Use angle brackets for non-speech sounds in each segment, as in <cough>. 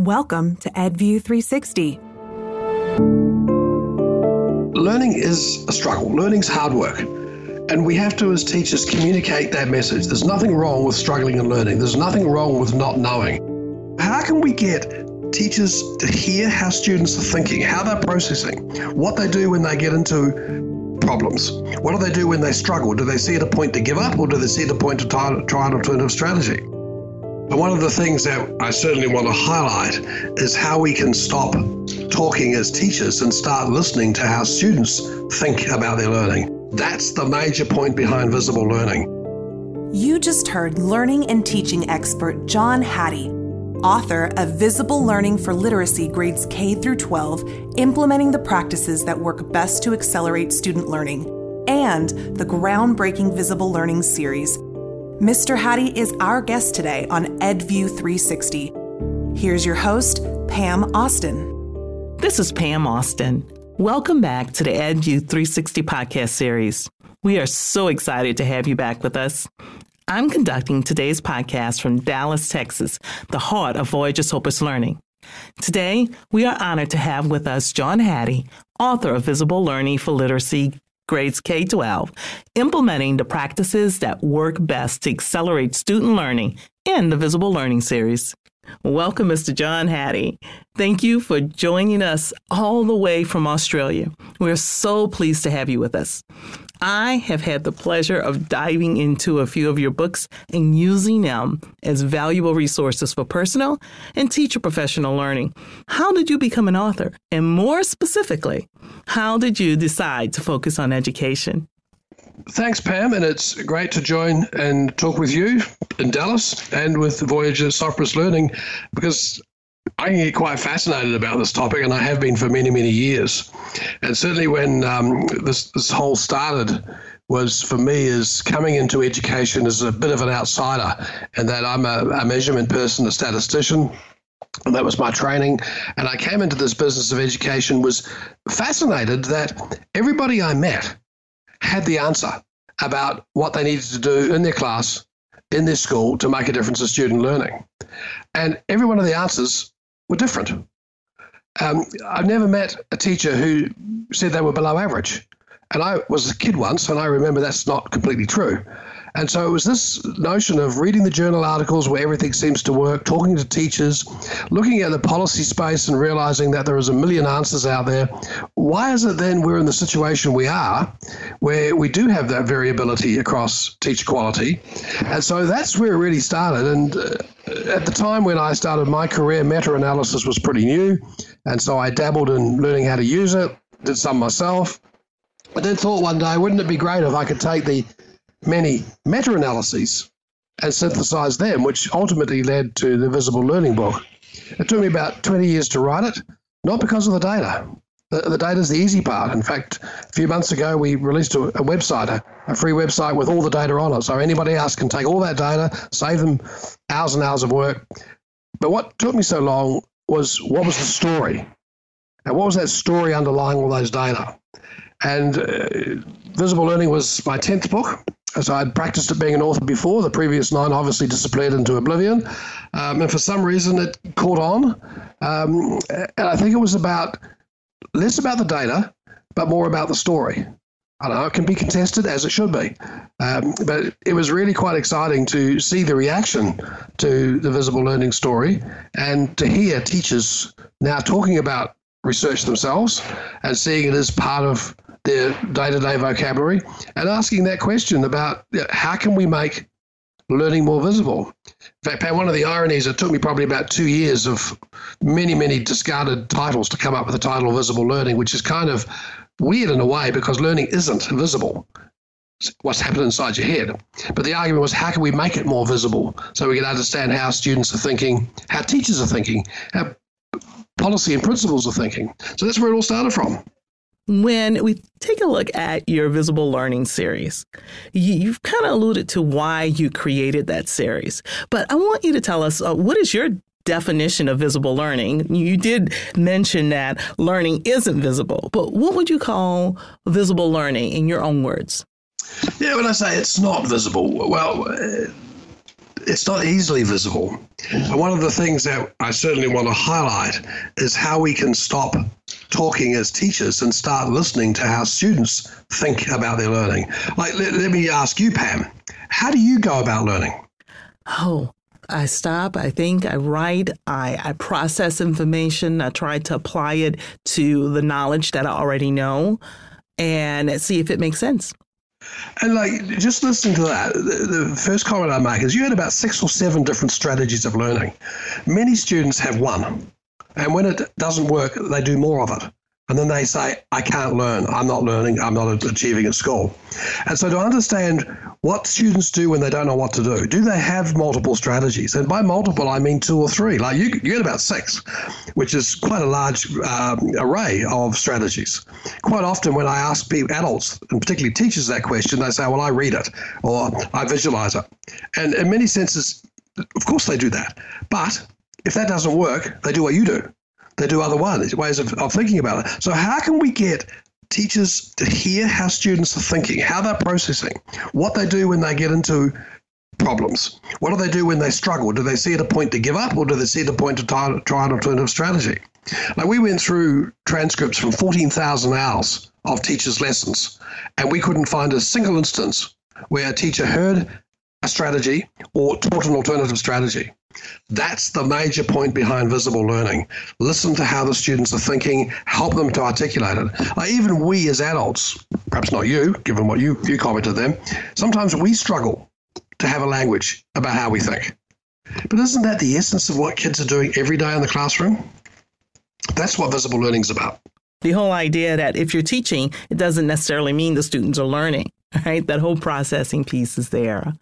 Welcome to EdView 360. Learning is a struggle. Learning's hard work. And we have to, as teachers, communicate that message. There's nothing wrong with struggling and learning. There's nothing wrong with not knowing. How can we get teachers to hear how students are thinking, how they're processing, what they do when they get into problems? What do they do when they struggle? Do they see it a point to give up or do they see it a point to try, try an alternative strategy? And one of the things that I certainly want to highlight is how we can stop talking as teachers and start listening to how students think about their learning. That's the major point behind visible learning. You just heard learning and teaching expert John Hattie, author of Visible Learning for Literacy Grades K through 12, implementing the practices that work best to accelerate student learning, and the groundbreaking Visible Learning series Mr. Hattie is our guest today on EdView 360. Here's your host, Pam Austin. This is Pam Austin. Welcome back to the EdView 360 podcast series. We are so excited to have you back with us. I'm conducting today's podcast from Dallas, Texas, the heart of Voyager Sopris Learning. Today, we are honored to have with us John Hattie, author of Visible Learning for Literacy grades K 12, implementing the practices that work best to accelerate student learning in the Visible Learning Series. Welcome, Mr. John Hattie. Thank you for joining us all the way from Australia. We're so pleased to have you with us. I have had the pleasure of diving into a few of your books and using them as valuable resources for personal and teacher professional learning. How did you become an author? And more specifically, how did you decide to focus on education? Thanks, Pam, and it's great to join and talk with you in Dallas and with the Voyager Sopris Learning because I get quite fascinated about this topic, and I have been for many, many years. And certainly, when um, this this whole started, was for me is coming into education as a bit of an outsider, and that I'm a, a measurement person, a statistician. And that was my training. And I came into this business of education, was fascinated that everybody I met had the answer about what they needed to do in their class, in their school to make a difference in student learning. And every one of the answers were different. Um, I've never met a teacher who said they were below average. And I was a kid once, and I remember that's not completely true. And so it was this notion of reading the journal articles where everything seems to work, talking to teachers, looking at the policy space and realizing that there is a million answers out there. Why is it then we're in the situation we are where we do have that variability across teacher quality? And so that's where it really started. And uh, at the time when I started my career, meta analysis was pretty new. And so I dabbled in learning how to use it, did some myself. I then thought one day, wouldn't it be great if I could take the many meta analyses and synthesize them, which ultimately led to the Visible Learning book. It took me about 20 years to write it, not because of the data. The, the data is the easy part. In fact, a few months ago, we released a, a website, a, a, free website with all the data on it. So anybody else can take all that data, save them hours and hours of work. But what took me so long was what was the story? And what was that story underlying all those data? And uh, Visible Learning was my 10th book. So I'd practiced at being an author before. The previous nine obviously disappeared into oblivion. Um, and for some reason, it caught on. Um, and I think it was about less about the data, but more about the story. I don't know, it can be contested as it should be. Um, but it was really quite exciting to see the reaction to the visible learning story and to hear teachers now talking about research themselves and seeing it as part of their day-to-day vocabulary and asking that question about how can we make learning more visible. In fact, one of the ironies, it took me probably about two years of many, many discarded titles to come up with the title Visible Learning, which is kind of weird in a way because learning isn't visible. what's happening inside your head. But the argument was how can we make it more visible so we can understand how students are thinking, how teachers are thinking, how policy and principals are thinking. So that's where it all started from when we take a look at your visible learning series, you've kind of alluded to why you created that series. But I want you to tell us uh, what is your definition of visible learning? You did mention that learning isn't visible, but what would you call visible learning in your own words? Yeah, when I say it's not visible, well, uh, it's not easily visible. And one of the things that I certainly want to highlight is how we can stop talking as teachers and start listening to how students think about their learning. Like, let, let me ask you, Pam, how do you go about learning? Oh, I stop, I think, I write, I, I process information, I try to apply it to the knowledge that I already know and see if it makes sense. And like just listening to that, the, the, first comment I make is you had about six or seven different strategies of learning. Many students have one, and when it doesn't work, they do more of it. And then they say, I can't learn. I'm not learning. I'm not achieving at school. And so to understand what students do when they don't know what to do, do they have multiple strategies? And by multiple, I mean two or three. Like you, you get about six, which is quite a large um, array of strategies. Quite often, when I ask people, adults, and particularly teachers, that question, they say, Well, I read it or I visualize it. And in many senses, of course, they do that. But if that doesn't work, they do what you do they do other ways, of, of thinking about it. So, how can we get teachers to hear how students are thinking, how they're processing, what they do when they get into problems? What do they do when they struggle? Do they see a point to give up or do they see a point to try, try an alternative strategy? Like we went through transcripts from 14,000 hours of teachers' lessons, and we couldn't find a single instance where a teacher heard a strategy or taught an alternative strategy. That's the major point behind visible learning. Listen to how the students are thinking, help them to articulate it. Uh, even we as adults, perhaps not you, given what you, you commented them, sometimes we struggle to have a language about how we think. But isn't that the essence of what kids are doing every day in the classroom? That's what visible learning is about. The whole idea that if you're teaching, it doesn't necessarily mean the students are learning. <laughs> right? That whole processing piece is there.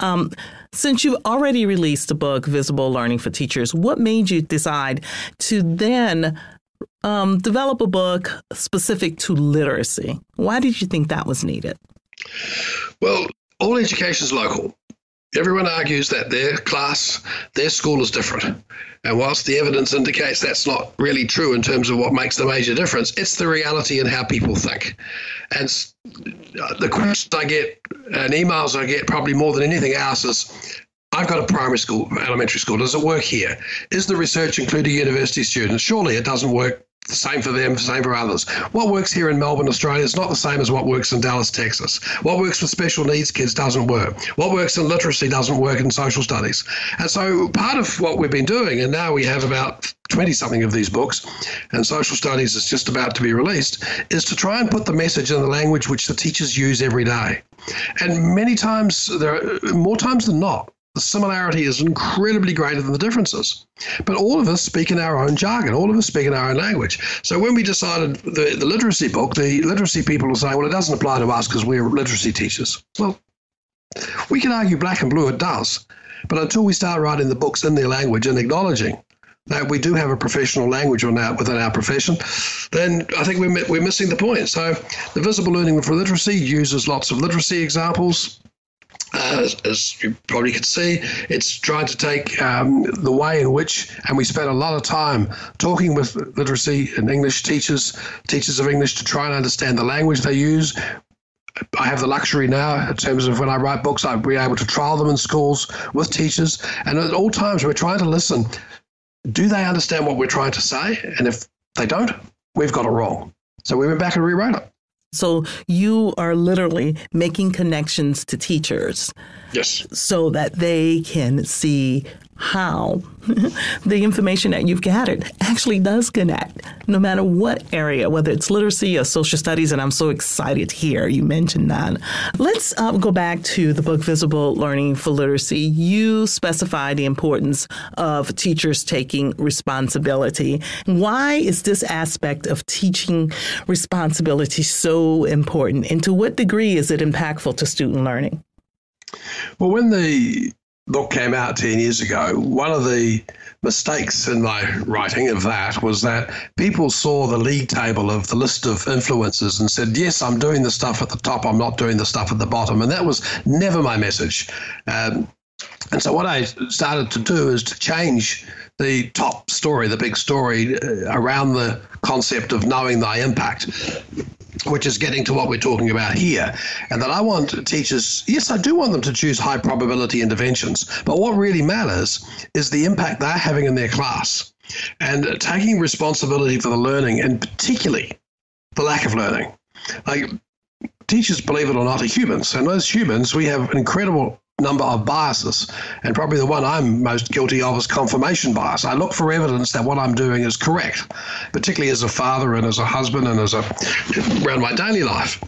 Um, since you've already released the book, Visible Learning for Teachers, what made you decide to then um, develop a book specific to literacy? Why did you think that was needed? Well, all education is local. Everyone argues that their class, their school is different. And whilst the evidence indicates that's not really true in terms of what makes the major difference, it's the reality in how people think. And uh, the questions I get and emails I get probably more than anything else is I've got a primary school, elementary school. Does it work here? Is the research including university students? Surely it doesn't work same for them, same for others. What works here in Melbourne, Australia is not the same as what works in Dallas, Texas. What works for special needs kids doesn't work. What works in literacy doesn't work in social studies. And so part of what we've been doing, and now we have about 20 something of these books, and social studies is just about to be released, is to try and put the message in the language which the teachers use every day. And many times, there are, more times than not, the similarity is incredibly greater than the differences. But all of us speak in our own jargon, all of us speak in our own language. So when we decided the, the literacy book, the literacy people will say, well, it doesn't apply to us because we're literacy teachers. Well, we can argue black and blue, it does. But until we start writing the books in their language and acknowledging that we do have a professional language on our, within our profession, then I think we're, we're missing the point. So the visible learning for literacy uses lots of literacy examples, uh, as you probably could see, it's trying to take um, the way in which, and we spent a lot of time talking with literacy and English teachers, teachers of English, to try and understand the language they use. I have the luxury now, in terms of when I write books, I'll be able to trial them in schools with teachers. And at all times, we're trying to listen. Do they understand what we're trying to say? And if they don't, we've got it wrong. So we went back and rewrote it. So you are literally making connections to teachers. Yes. So that they can see how <laughs> the information that you've gathered actually does connect, no matter what area, whether it's literacy or social studies. And I'm so excited here you mentioned that. Let's uh, go back to the book Visible Learning for Literacy. You specify the importance of teachers taking responsibility. Why is this aspect of teaching responsibility so important? And to what degree is it impactful to student learning? Well, when the book came out 10 years ago, one of the mistakes in my writing of that was that people saw the league table of the list of influences and said, Yes, I'm doing the stuff at the top, I'm not doing the stuff at the bottom. And that was never my message. Um, and so, what I started to do is to change the top story, the big story uh, around the concept of knowing thy impact. Which is getting to what we're talking about here. And that I want teachers, yes, I do want them to choose high probability interventions, but what really matters is the impact they're having in their class and taking responsibility for the learning and particularly the lack of learning. Like teachers, believe it or not, are humans. And as humans, we have incredible number of biases. And probably the one I'm most guilty of is confirmation bias. I look for evidence that what I'm doing is correct, particularly as a father and as a husband and as a around my daily life.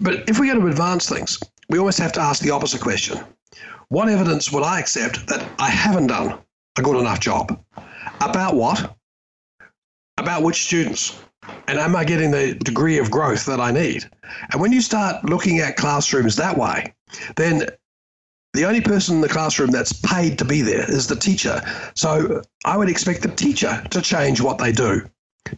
But if we're going to advance things, we always have to ask the opposite question. What evidence would I accept that I haven't done a good enough job? About what? About which students? And am I getting the degree of growth that I need? And when you start looking at classrooms that way, then the only person in the classroom that's paid to be there is the teacher. So I would expect the teacher to change what they do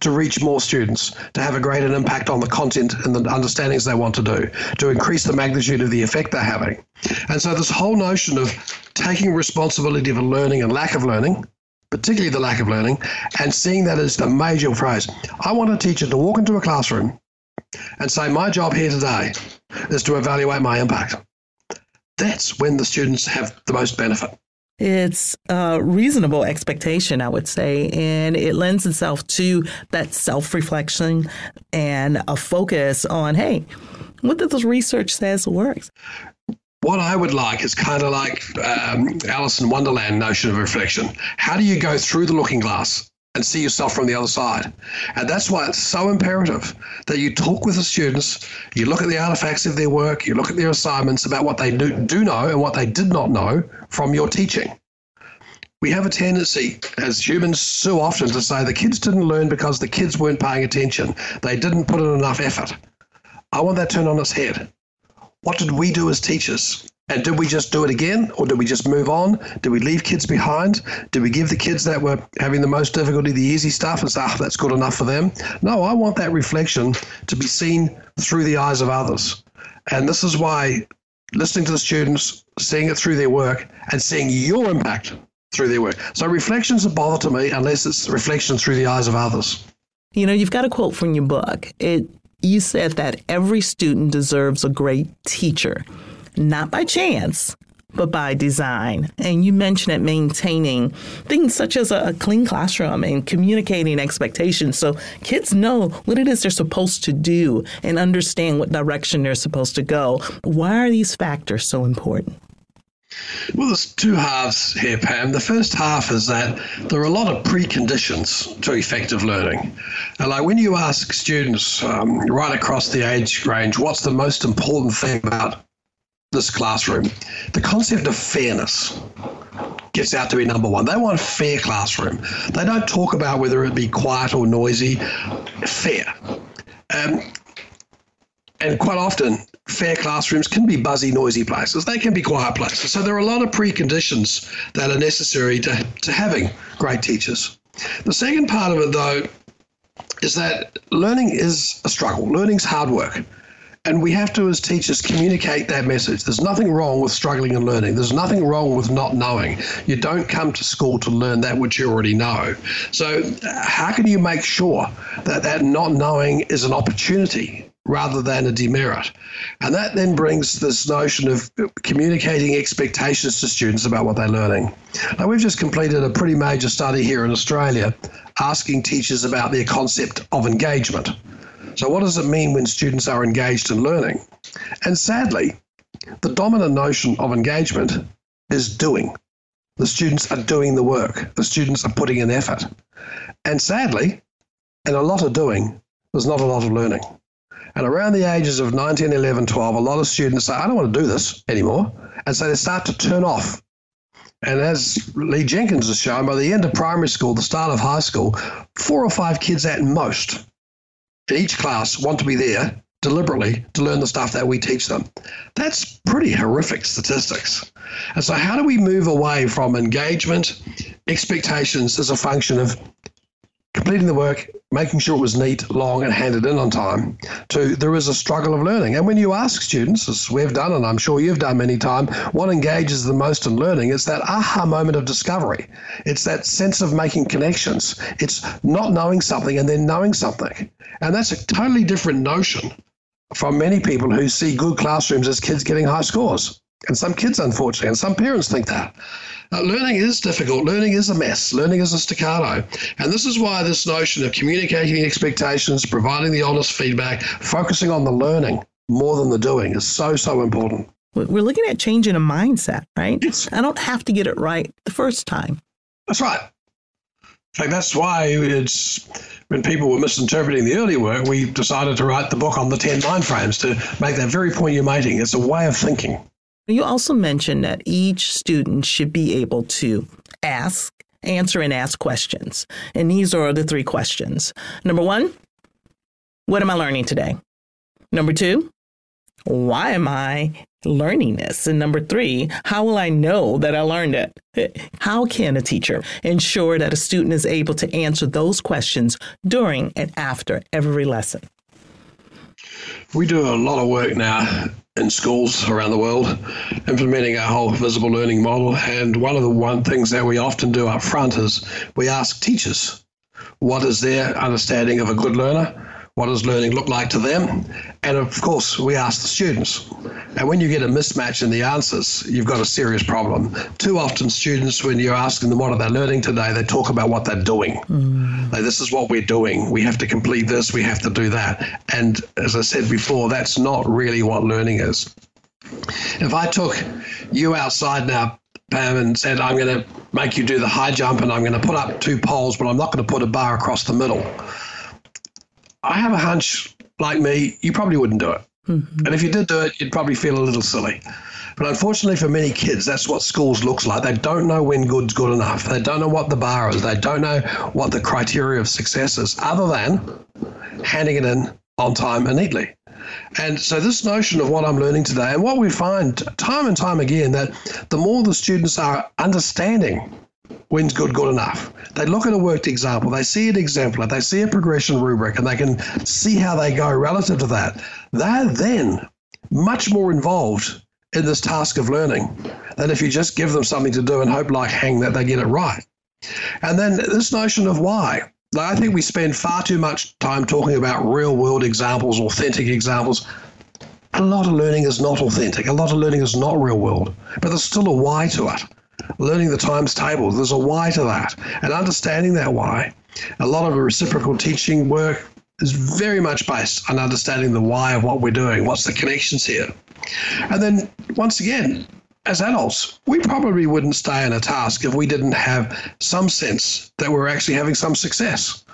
to reach more students, to have a greater impact on the content and the understandings they want to do, to increase the magnitude of the effect they're having. And so, this whole notion of taking responsibility for learning and lack of learning, particularly the lack of learning, and seeing that as the major phrase. I want a teacher to walk into a classroom and say, My job here today is to evaluate my impact that's when the students have the most benefit. It's a reasonable expectation, I would say, and it lends itself to that self reflection and a focus on, hey, what does the research says works? What I would like is kind of like um, Alice in Wonderland notion of reflection. How do you go through the looking glass and see yourself from the other side. And that's why it's so imperative that you talk with the students, you look at the artifacts of their work, you look at their assignments about what they do, know and what they did not know from your teaching. We have a tendency as humans so often to say the kids didn't learn because the kids weren't paying attention. They didn't put in enough effort. I want that turned on its head. What did we do as teachers? And did we just do it again, or did we just move on? Did we leave kids behind? Did we give the kids that were having the most difficulty the easy stuff and say, oh, that's good enough for them? No, I want that reflection to be seen through the eyes of others. And this is why listening to the students, seeing it through their work, and seeing your impact through their work. So reflections are bother to me unless it's reflection through the eyes of others. You know, you've got a quote from your book. It you said that every student deserves a great teacher not by chance, but by design. And you mentioned it maintaining things such as a, clean classroom and communicating expectations so kids know what it is they're supposed to do and understand what direction they're supposed to go. Why are these factors so important? Well, there's two halves here, Pam. The first half is that there are a lot of preconditions to effective learning. And like when you ask students um, right across the age range, what's the most important thing about this classroom, the concept of fairness gets out to be number one. They want fair classroom. They don't talk about whether it be quiet or noisy, fair. Um, and quite often, fair classrooms can be buzzy, noisy places. They can be quiet places. So there are a lot of preconditions that are necessary to, to having great teachers. The second part of it, though, is that learning is a struggle. Learning's hard work. And we have to, as teachers, communicate that message. There's nothing wrong with struggling and learning. There's nothing wrong with not knowing. You don't come to school to learn that which you already know. So, how can you make sure that that not knowing is an opportunity rather than a demerit? And that then brings this notion of communicating expectations to students about what they're learning. Now, we've just completed a pretty major study here in Australia asking teachers about their concept of engagement. So, what does it mean when students are engaged in learning? And sadly, the dominant notion of engagement is doing. The students are doing the work, the students are putting in effort. And sadly, in a lot of doing, there's not a lot of learning. And around the ages of 19, 11, 12, a lot of students say, I don't want to do this anymore. And so they start to turn off. And as Lee Jenkins has shown, by the end of primary school, the start of high school, four or five kids at most each class want to be there deliberately to learn the stuff that we teach them. That's pretty horrific statistics. And so, how do we move away from engagement, expectations as a function of completing the work, making sure it was neat, long, and handed in on time, to there is a struggle of learning. And when you ask students, as we've done, and I'm sure you've done many times, what engages the most in learning is that aha moment of discovery. It's that sense of making connections. It's not knowing something and then knowing something. And that's a totally different notion from many people who see good classrooms as kids getting high scores. And some kids, unfortunately, and some parents think that. Uh, learning is difficult. Learning is a mess. Learning is a staccato. And this is why this notion of communicating expectations, providing the honest feedback, focusing on the learning more than the doing is so, so important. We're looking at changing a mindset, right? Yes. I don't have to get it right the first time. That's right. Fact, that's why it's when people were misinterpreting the early work, we decided to write the book on the 10 mind frames to make that very point you're making. It's a way of thinking. You also mentioned that each student should be able to ask, answer, and ask questions. And these are the three questions. Number one, what am I learning today? Number two, why am I learning this? And number three, how will I know that I learned it? <laughs> How can a teacher ensure that a student is able to answer those questions during and after every lesson? We do a lot of work now in schools around the world, implementing our whole visible learning model. And one of the one things that we often do up front is we ask teachers what is their understanding of a good learner what does learning look like to them? And of course, we ask the students. And when you get a mismatch in the answers, you've got a serious problem. Too often, students, when you're asking them what are they learning today, they talk about what they're doing. Mm. Like, this is what we're doing. We have to complete this, we have to do that. And as I said before, that's not really what learning is. If I took you outside now, Pam, and said, I'm going to make you do the high jump and I'm going to put up two poles, but I'm not going to put a bar across the middle I have a hunch, like me, you probably wouldn't do it. Mm-hmm. And if you did do it, you'd probably feel a little silly. But unfortunately for many kids, that's what schools looks like. They don't know when good's good enough. They don't know what the bar is. They don't know what the criteria of success is, other than handing it in on time and neatly. And so this notion of what I'm learning today, and what we find time and time again, that the more the students are understanding when's good good enough. They look at a worked example, they see an exemplar, they see a progression rubric, and they can see how they go relative to that. They're then much more involved in this task of learning than if you just give them something to do and hope like hang that they get it right. And then this notion of why. I think we spend far too much time talking about real world examples, authentic examples. A lot of learning is not authentic. A lot of learning is not real world, but there's still a why to it learning the times table. There's a why to that. And understanding that why, a lot of reciprocal teaching work is very much based on understanding the why of what we're doing, what's the connections here. And then once again, as adults, we probably wouldn't stay in a task if we didn't have some sense that we're actually having some success.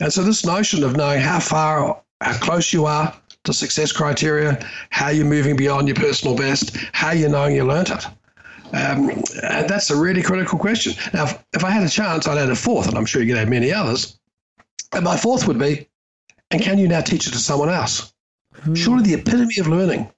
And so this notion of knowing how far, how close you are to success criteria, how you're moving beyond your personal best, how you're knowing you learnt it um, and that's a really critical question. Now, if, if I had a chance, I'd add a fourth, and I'm sure you could add many others. And my fourth would be, and can you now teach it to someone else? Hmm. Surely the epitome of learning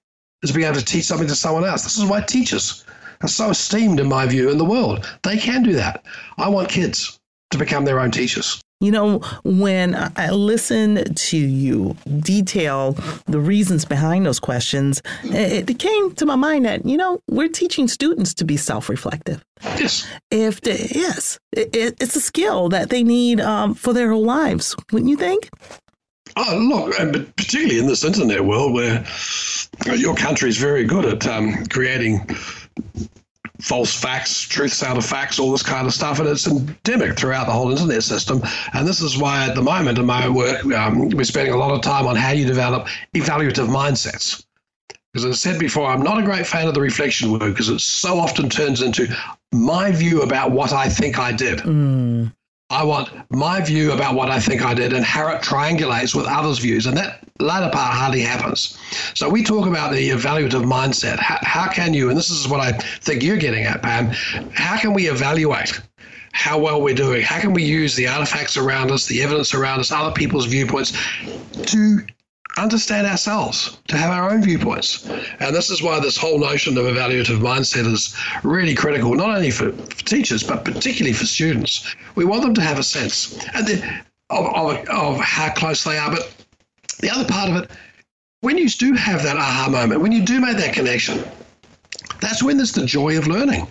is being able to teach something to someone else. This is why teachers are so esteemed, in my view, in the world. They can do that. I want kids to become their own teachers. You know, when I listen to you detail the reasons behind those questions, it came to my mind that, you know, we're teaching students to be self reflective. Yes. If the, yes, it, it's a skill that they need um, for their whole lives, wouldn't you think? Oh, look, but particularly in this internet world where your country is very good at um, creating false facts, truths out of facts, all this kind of stuff, and it's endemic throughout the whole internet system. And this is why, at the moment, in my work, um, we're spending a lot of time on how you develop evaluative mindsets. Because as I said before, I'm not a great fan of the reflection work because it so often turns into my view about what I think I did. Mm. I want my view about what I think I did and how it triangulates with others' views. And that latter part hardly happens. So we talk about the evaluative mindset. How, how can you, and this is what I think you're getting at, Pam, how can we evaluate how well we're doing? How can we use the artifacts around us, the evidence around us, other people's viewpoints to understand ourselves, to have our own viewpoints. And this is why this whole notion of evaluative mindset is really critical, not only for, for teachers, but particularly for students. We want them to have a sense. The, of, of, of how close they are. But the other part of it, when you do have that aha moment, when you do make that connection, that's when there's the joy of learning.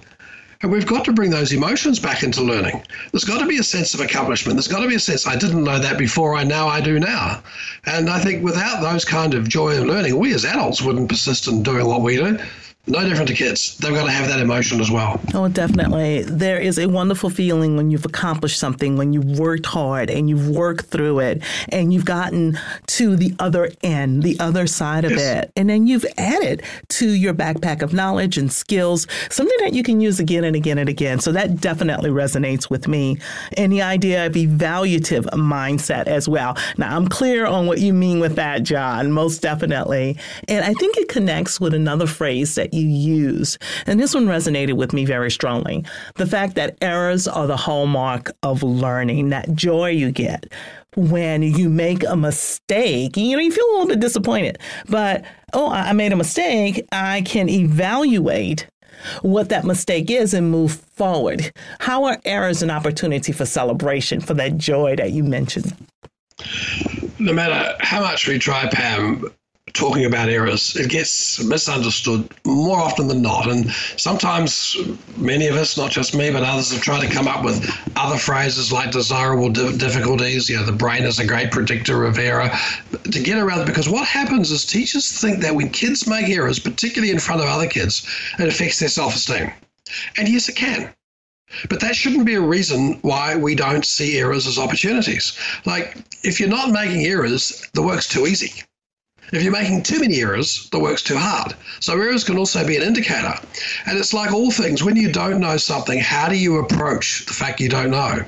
And we've got to bring those emotions back into learning. There's got to be a sense of accomplishment. There's got to be a sense, I didn't know that before, I now I do now. And I think without those kind of joy of learning, we as adults wouldn't persist in doing what we do no different to kids. They've got to have that emotion as well. Oh, definitely. There is a wonderful feeling when you've accomplished something, when you've worked hard and you've worked through it and you've gotten to the other end, the other side of yes. it. And then you've added to your backpack of knowledge and skills, something that you can use again and again and again. So that definitely resonates with me. And the idea of evaluative mindset as well. Now, I'm clear on what you mean with that, John, most definitely. And I think it connects with another phrase that you use. And this one resonated with me very strongly. The fact that errors are the hallmark of learning, that joy you get when you make a mistake. You know, you feel a little bit disappointed, but oh, I made a mistake. I can evaluate what that mistake is and move forward. How are errors an opportunity for celebration, for that joy that you mentioned? No matter how much we try, Pam, talking about errors, it gets misunderstood more often than not. And sometimes many of us, not just me, but others, have tried to come up with other phrases like desirable difficulties. You know, the brain is a great predictor of error to get around it. Because what happens is teachers think that when kids make errors, particularly in front of other kids, it affects their self esteem. And yes, it can. But that shouldn't be a reason why we don't see errors as opportunities. Like, if you're not making errors, the work's too easy. If you're making too many errors, the work's too hard. So errors can also be an indicator. And it's like all things, when you don't know something, how do you approach the fact you don't know?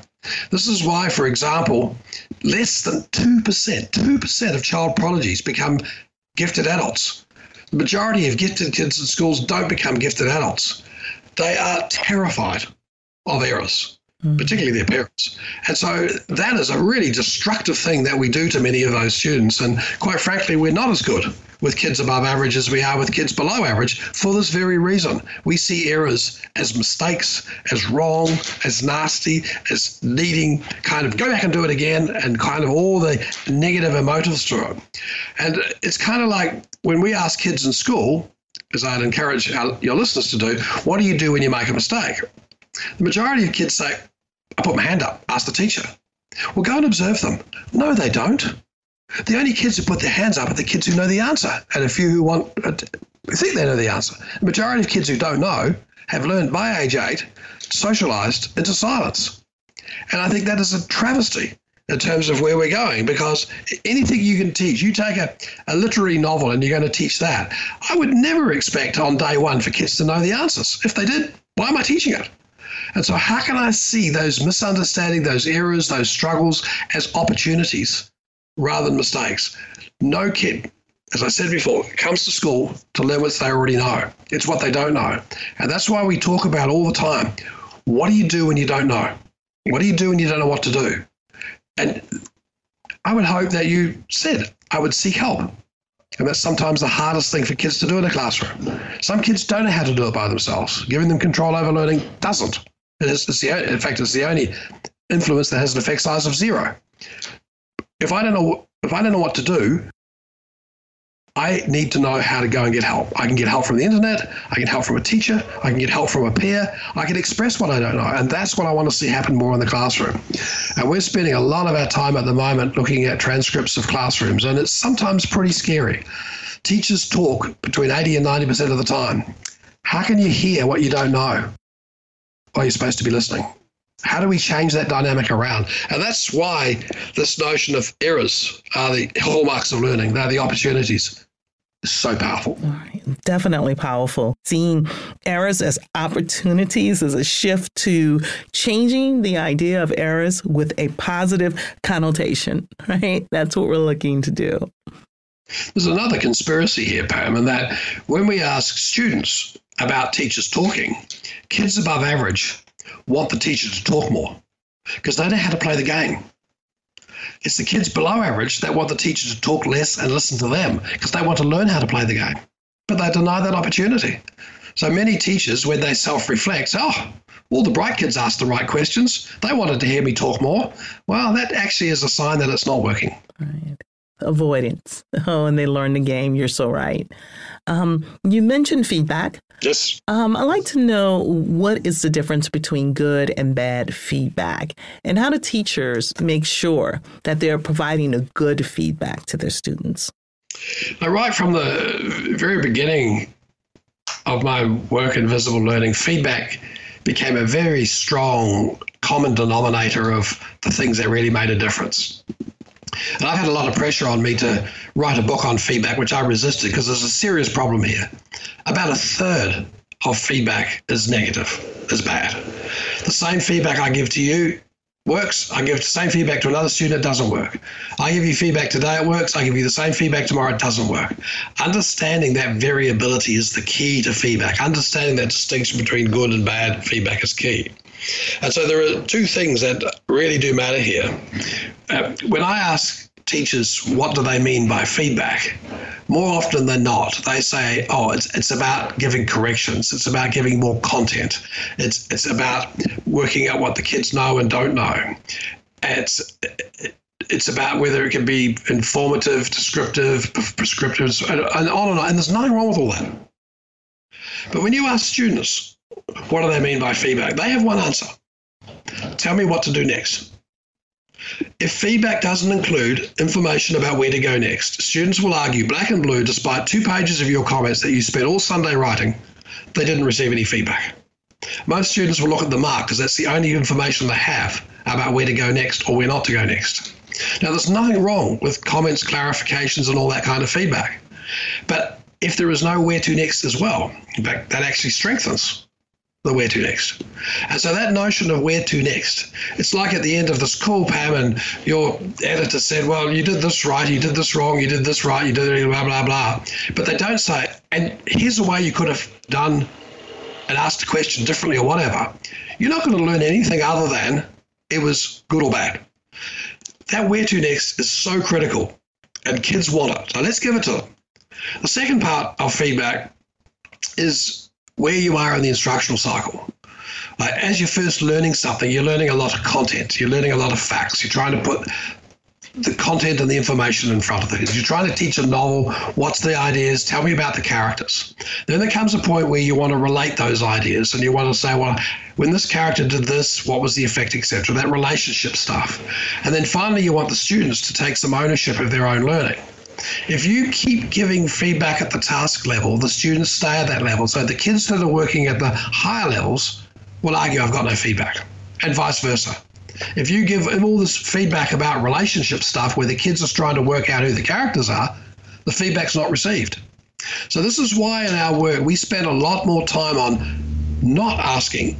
This is why, for example, less than 2%, 2% of child prodigies become gifted adults. The majority of gifted kids in schools don't become gifted adults. They are terrified of errors mm. particularly their parents. And so that is a really destructive thing that we do to many of those students. And quite frankly, we're not as good with kids above average as we are with kids below average for this very reason. We see errors as mistakes, as wrong, as nasty, as needing kind of go back and do it again, and kind of all the negative emotives to it. And it's kind of like when we ask kids in school, as I'd encourage our, your listeners to do, what do you do when you make a mistake? The majority of kids say, I put my hand up, ask the teacher. Well, go and observe them. No, they don't. The only kids who put their hands up are the kids who know the answer, and a few who want uh, who think they know the answer. The majority of kids who don't know have learned by age eight, socialized into silence. And I think that is a travesty in terms of where we're going because anything you can teach, you take a, a literary novel and you're going to teach that. I would never expect on day one for kids to know the answers. If they did, why am I teaching it? And so, how can I see those misunderstandings, those errors, those struggles as opportunities rather than mistakes? No kid, as I said before, comes to school to learn what they already know. It's what they don't know. And that's why we talk about all the time what do you do when you don't know? What do you do when you don't know what to do? And I would hope that you said, I would seek help. And that's sometimes the hardest thing for kids to do in a classroom. Some kids don't know how to do it by themselves. Giving them control over learning doesn't. It is, it's the, in fact, it's the only influence that has an effect size of zero. If I don't know if I don't know what to do, I need to know how to go and get help. I can get help from the internet. I can help from a teacher. I can get help from a peer. I can express what I don't know. And that's what I want to see happen more in the classroom. And we're spending a lot of our time at the moment looking at transcripts of classrooms, and it's sometimes pretty scary. Teachers talk between 80 and 90% of the time. How can you hear what you don't know? Are you supposed to be listening? How do we change that dynamic around? And that's why this notion of errors are the hallmarks of learning. They're the opportunities. It's so powerful. Definitely powerful. Seeing errors as opportunities is a shift to changing the idea of errors with a positive connotation, <laughs> right? That's what we're looking to do. There's another conspiracy here, Pam, and that when we ask students about teachers talking, kids above average want the teacher to talk more because they know how to play the game. It's the kids below average that want the teacher to talk less and listen to them because they want to learn how to play the game. But they deny that opportunity. So many teachers, when they self reflect, oh, all the bright kids asked the right questions. They wanted to hear me talk more. Well, that actually is a sign that it's not working. Right. Avoidance. <laughs> Oh, and they learn the game. You're so right. Um, you mentioned feedback. Yes. Um, I'd like to know what is the difference between good and bad feedback, and how do teachers make sure that they're providing a good feedback to their students? Now, right from the very beginning of my work in visible learning, feedback became a very strong common denominator of the things that really made a difference. And I've had a lot of pressure on me to write a book on feedback, which I resisted because there's a serious problem here. About a third of feedback is negative, is bad. The same feedback I give to you works. I give the same feedback to another student, it doesn't work. I give you feedback today, it works. I give you the same feedback tomorrow, it doesn't work. Understanding that variability is the key to feedback. Understanding that distinction between good and bad feedback is key. And so there are two things that really do matter here. Uh, when I ask teachers what do they mean by feedback, more often than not, they say, "Oh, it's it's about giving corrections. It's about giving more content. It's it's about working out what the kids know and don't know. It's it's about whether it can be informative, descriptive, prescriptive, and on and on. And there's nothing wrong with all that. But when you ask students, what do they mean by feedback? They have one answer. Tell me what to do next. If feedback doesn't include information about where to go next, students will argue black and blue despite two pages of your comments that you spent all Sunday writing, they didn't receive any feedback. Most students will look at the mark because that's the only information they have about where to go next or where not to go next. Now, there's nothing wrong with comments, clarifications, and all that kind of feedback. But if there is no where to next as well, in fact, that actually strengthens the where to next. And so that notion of where to next, it's like at the end of this call, Pam, and your editor said, well, you did this right, you did this wrong, you did this right, you did it, blah, blah, blah. But they don't say, and here's a way you could have done and asked a question differently or whatever. You're not going to learn anything other than it was good or bad. That where to next is so critical, and kids want it. So let's give it to them. The second part of feedback is where you are in the instructional cycle. As you're first learning something, you're learning a lot of content, you're learning a lot of facts, you're trying to put the content and the information in front of the. You're trying to teach a novel, what's the ideas, tell me about the characters. Then there comes a point where you want to relate those ideas and you want to say, well, when this character did this, what was the effect, etc. That relationship stuff. And then finally you want the students to take some ownership of their own learning. If you keep giving feedback at the task level, the students stay at that level. So the kids that are working at the higher levels will argue, I've got no feedback, and vice versa. If you give all this feedback about relationship stuff where the kids are trying to work out who the characters are, the feedback's not received. So, this is why in our work we spend a lot more time on not asking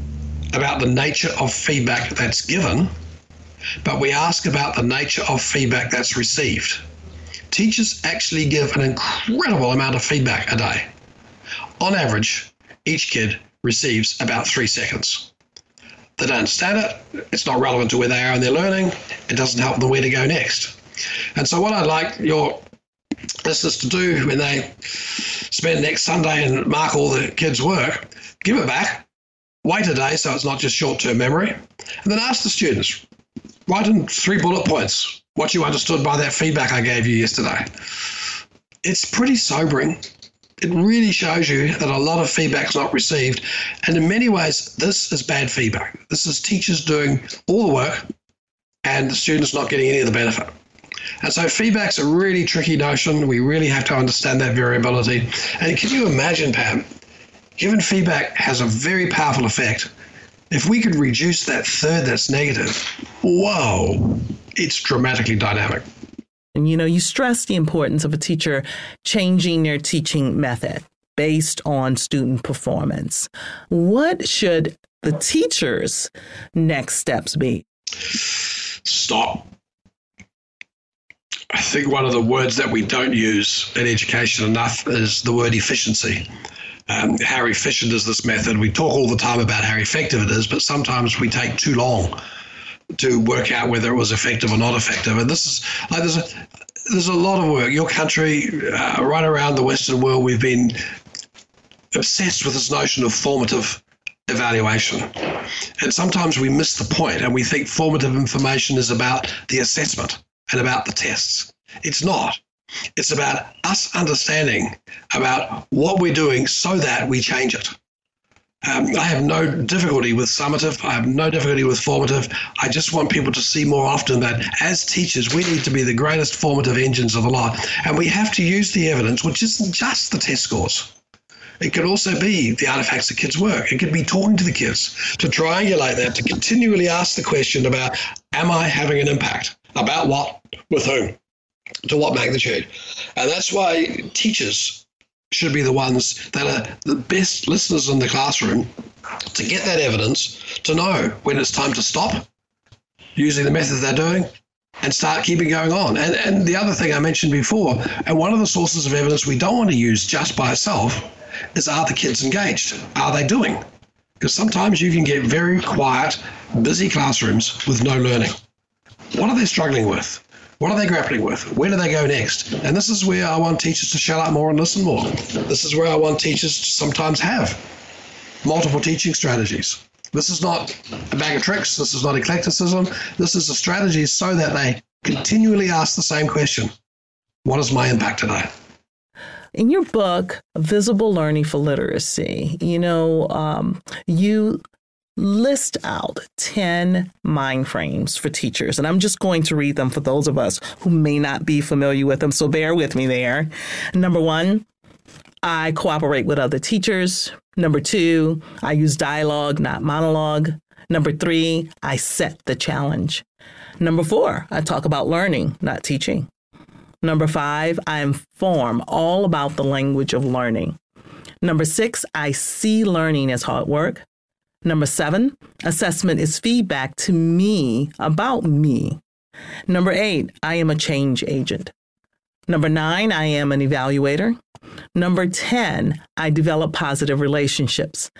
about the nature of feedback that's given, but we ask about the nature of feedback that's received teachers actually give an incredible amount of feedback a day. On average, each kid receives about three seconds. They don't understand it, it's not relevant to where they are in their learning, it doesn't help them where to go next. And so, what I'd like your listeners to do when they spend next Sunday and mark all the kids' work, give it back, wait a day so it's not just short term memory, and then ask the students, write in three bullet points what you understood by that feedback I gave you yesterday. It's pretty sobering. It really shows you that a lot of feedback's not received. And in many ways, this is bad feedback. This is teachers doing all the work and the students not getting any of the benefit. And so feedback's a really tricky notion. We really have to understand that variability. And can you imagine, Pam, given feedback has a very powerful effect, if we could reduce that third that's negative, whoa, it's dramatically dynamic. And you know, you stress the importance of a teacher changing their teaching method based on student performance. What should the teacher's next steps be? Stop. I think one of the words that we don't use in education enough is the word efficiency. Um, how efficient is this method? We talk all the time about how effective it is, but sometimes we take too long to work out whether it was effective or not effective. And this is like there's a there's a lot of work. Your country, uh, right around the Western world, we've been obsessed with this notion of formative evaluation. And sometimes we miss the point and we think formative information is about the assessment and about the tests. It's not. It's about us understanding about what we're doing so that we change it. Um, I have no difficulty with summative. I have no difficulty with formative. I just want people to see more often that as teachers, we need to be the greatest formative engines of the lot. And we have to use the evidence, which isn't just the test scores. It could also be the artifacts of kids' work. It could be talking to the kids to triangulate that, to continually ask the question about, am I having an impact? About what? With whom? To what magnitude? And that's why teachers should be the ones that are the best listeners in the classroom to get that evidence to know when it's time to stop using the method they're doing and start keeping going on. And, and the other thing I mentioned before, and one of the sources of evidence we don't want to use just by itself is are the kids engaged? Are they doing? Because sometimes you can get very quiet, busy classrooms with no learning. What are they struggling with? What are they grappling with? Where do they go next? And this is where I want teachers to shut up more and listen more. This is where I want teachers to sometimes have multiple teaching strategies. This is not a bag of tricks. This is not eclecticism. This is a strategy so that they continually ask the same question What is my impact today? In your book, Visible Learning for Literacy, you know, um, you list out 10 mind frames for teachers. And I'm just going to read them for those of us who may not be familiar with them. So bear with me there. Number one, I cooperate with other teachers. Number two, I use dialogue, not monologue. Number three, I set the challenge. Number four, I talk about learning, not teaching. Number five, I inform all about the language of learning. Number six, I see learning as hard work. Number seven, assessment is feedback to me about me. Number eight, I am a change agent. Number nine, I am an evaluator. Number 10, I develop positive relationships.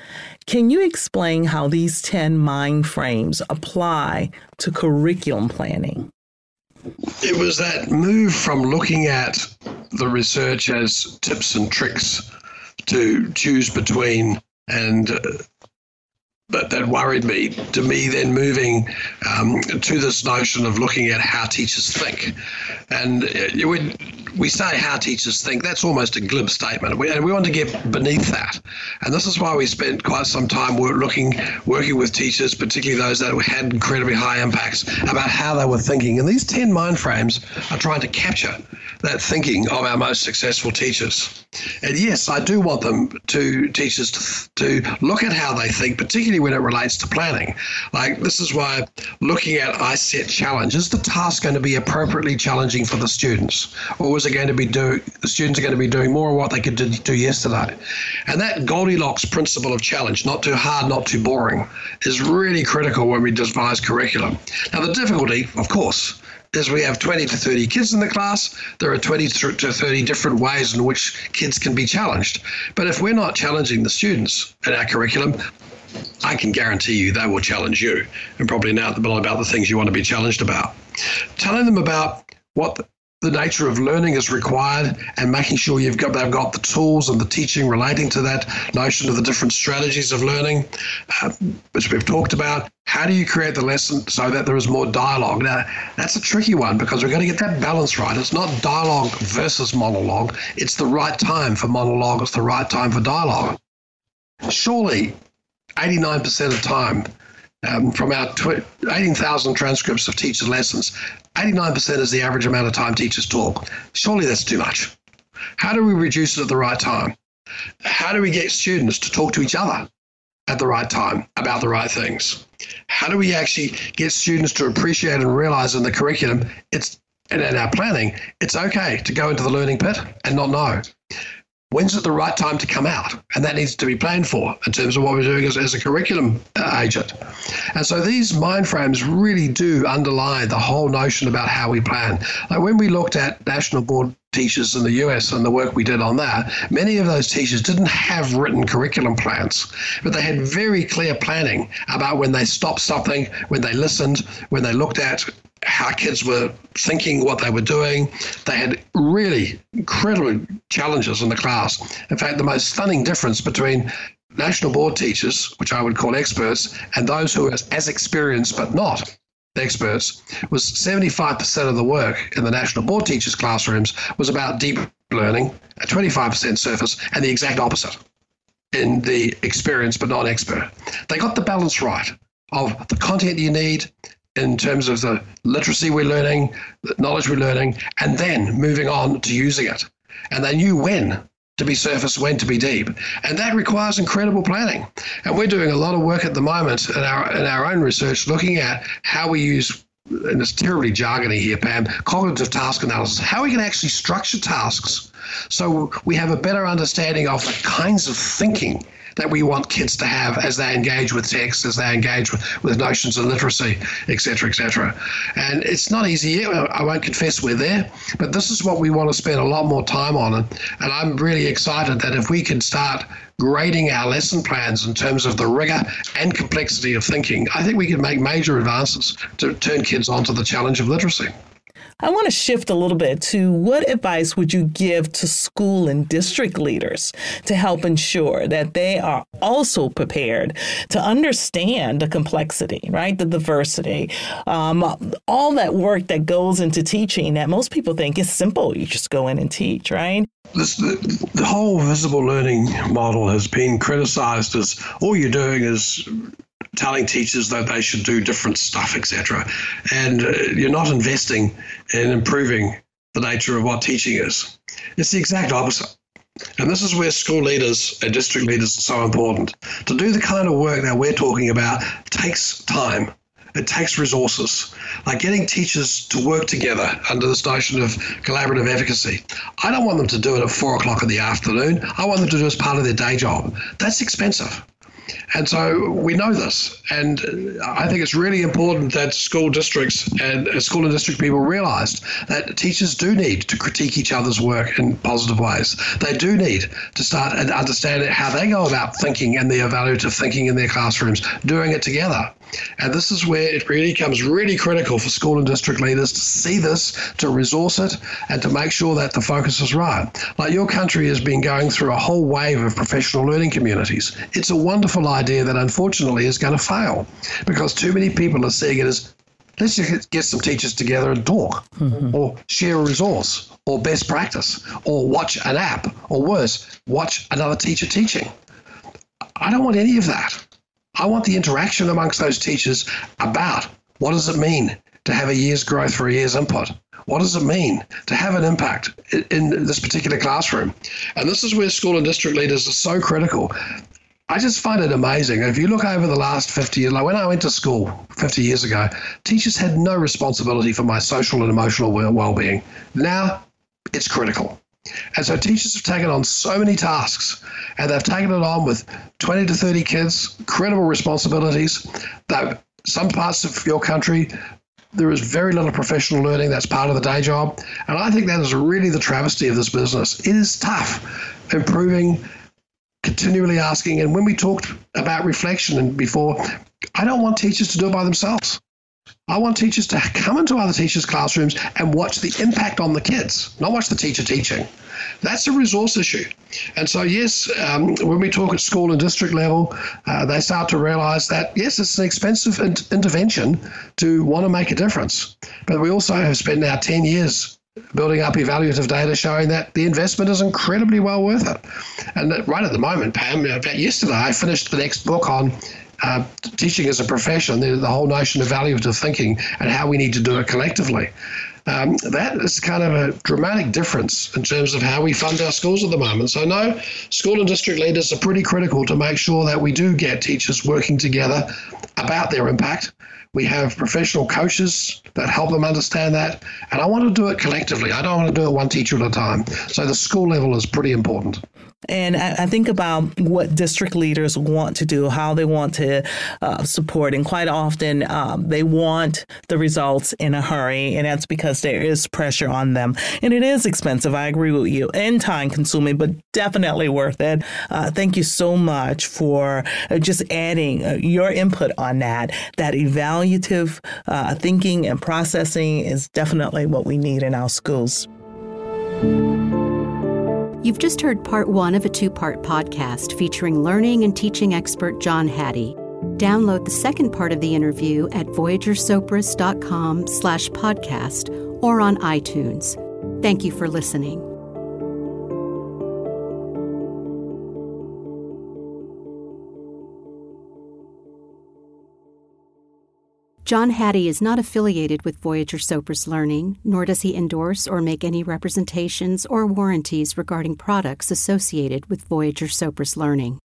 Can you explain how these 10 mind frames apply to curriculum planning? It was that move from looking at the research as tips and tricks to choose between and uh, that, that worried me. To me, then moving um, to this notion of looking at how teachers think, and uh, when we say how teachers think, that's almost a glib statement, we, and we want to get beneath that. And this is why we spent quite some time looking, working with teachers, particularly those that had incredibly high impacts, about how they were thinking. And these ten mind frames are trying to capture that thinking of our most successful teachers. And yes, I do want them to teachers to, to look at how they think, particularly when it relates to planning. Like this is why looking at I set challenge is the task going to be appropriately challenging for the students, or is it going to be do the students are going to be doing more of what they could do yesterday? And that Goldilocks principle of challenge, not too hard, not too boring, is really critical when we devise curriculum. Now the difficulty, of course, is we have 20 to 30 kids in the class. There are 20 to 30 different ways in which kids can be challenged. But if we're not challenging the students in our curriculum, I can guarantee you they will challenge you. And probably now about the things you want to be challenged about. Telling them about what the nature of learning is required and making sure you've got they've got the tools and the teaching relating to that notion of the different strategies of learning uh, which we've talked about. How do you create the lesson so that there is more dialogue? Now that's a tricky one because we're going to get that balance right. It's not dialogue versus monologue. It's the right time for monologue. It's the right time for dialogue. Surely 89% of time um, from our tw- 18,000 transcripts of teachers' lessons, 89% is the average amount of time teachers talk. Surely that's too much. How do we reduce it at the right time? How do we get students to talk to each other at the right time about the right things? How do we actually get students to appreciate and realize in the curriculum it's and in our planning, it's okay to go into the learning pit and not know when's it the right time to come out? And that needs to be planned for in terms of what we're doing as, as a curriculum uh, agent. And so these mind frames really do underlie the whole notion about how we plan. Like when we looked at national board teachers in the US and the work we did on that, many of those teachers didn't have written curriculum plans, but they had very clear planning about when they stopped something, when they listened, when they looked at how kids were thinking, what they were doing. They had really incredible challenges in the class. In fact, the most stunning difference between national board teachers, which I would call experts, and those who are as experienced but not experts, was 75% of the work in the national board teachers' classrooms was about deep learning, at 25% surface, and the exact opposite in the experienced but not expert. They got the balance right of the content you need in terms of the literacy we're learning, the knowledge we're learning, and then moving on to using it. And they knew when to be surface, when to be deep. And that requires incredible planning. And we're doing a lot of work at the moment in our in our own research looking at how we use and it's terribly jargony here, Pam, cognitive task analysis, how we can actually structure tasks so we have a better understanding of the kinds of thinking that we want kids to have as they engage with text, as they engage with, with notions of literacy, etc., etc. And it's not easy yet. I won't confess we're there, but this is what we want to spend a lot more time on. And, and I'm really excited that if we can start grading our lesson plans in terms of the rigor and complexity of thinking, I think we can make major advances to turn kids onto the challenge of literacy. I want to shift a little bit to what advice would you give to school and district leaders to help ensure that they are also prepared to understand the complexity, right? The diversity, um, all that work that goes into teaching that most people think is simple. You just go in and teach, right? This, the, the whole visible learning model has been criticized as all you're doing is telling teachers that they should do different stuff, etc. And uh, you're not investing in improving the nature of what teaching is. It's the exact opposite. And this is where school leaders and district leaders are so important. To do the kind of work that we're talking about takes time. It takes resources, like getting teachers to work together under this notion of collaborative efficacy. I don't want them to do it at four o'clock in the afternoon. I want them to do it as part of their day job. That's expensive. And so we know this. And I think it's really important that school districts and uh, school and district people realized that teachers do need to critique each other's work in positive ways. They do need to start and understand how they go about thinking and the evaluative thinking in their classrooms, doing it together. And this is where it really becomes really critical for school and district leaders to see this, to resource it, and to make sure that the focus is right. Like your country has been going through a whole wave of professional learning communities. It's a wonderful idea that unfortunately is going to fail because too many people are seeing it as let's just get some teachers together and talk mm-hmm. or share a resource or best practice or watch an app or worse, watch another teacher teaching. I don't want any of that. I want the interaction amongst those teachers about what does it mean to have a year's growth for a year's input? What does it mean to have an impact in this particular classroom? And this is where school and district leaders are so critical. I just find it amazing. If you look over the last 50 years, like when I went to school 50 years ago, teachers had no responsibility for my social and emotional well being. Now it's critical. And so teachers have taken on so many tasks and they've taken it on with 20 to 30 kids, credible responsibilities. That some parts of your country, there is very little professional learning that's part of the day job. And I think that is really the travesty of this business. It is tough improving, continually asking. And when we talked about reflection and before, I don't want teachers to do it by themselves. I want teachers to come into other teachers' classrooms and watch the impact on the kids, not watch the teacher teaching. That's a resource issue. And so, yes, um, when we talk at school and district level, uh, they start to realize that, yes, it's an expensive in- intervention to want to make a difference. But we also have spent now 10 years building up evaluative data showing that the investment is incredibly well worth it. And right at the moment, Pam, fact, yesterday I finished the next book on uh, teaching as a profession, the, the, whole notion of evaluative thinking and how we need to do it collectively. Um, that is kind of a dramatic difference in terms of how we fund our schools at the moment. So, no, school and district leaders are pretty critical to make sure that we do get teachers working together about their impact. We have professional coaches that help them understand that. And I want to do it collectively. I don't want to do it one teacher at a time. So, the school level is pretty important. And I, I, think about what district leaders want to do, how they want to uh, support. And quite often um, they want the results in a hurry. And that's because there is pressure on them. And it is expensive. I agree with you and time consuming, but definitely worth it. Uh, thank you so much for uh, just adding uh, your input on that. That evaluative uh, thinking and processing is definitely what we need in our schools. You've just heard part one of a two part podcast featuring learning and teaching expert John Hattie. Download the second part of the interview at voyagersopris.com slash podcast or on iTunes. Thank you for listening. John Hattie is not affiliated with Voyager Sopris Learning, nor does he endorse or make any representations or warranties regarding products associated with Voyager Sopris Learning.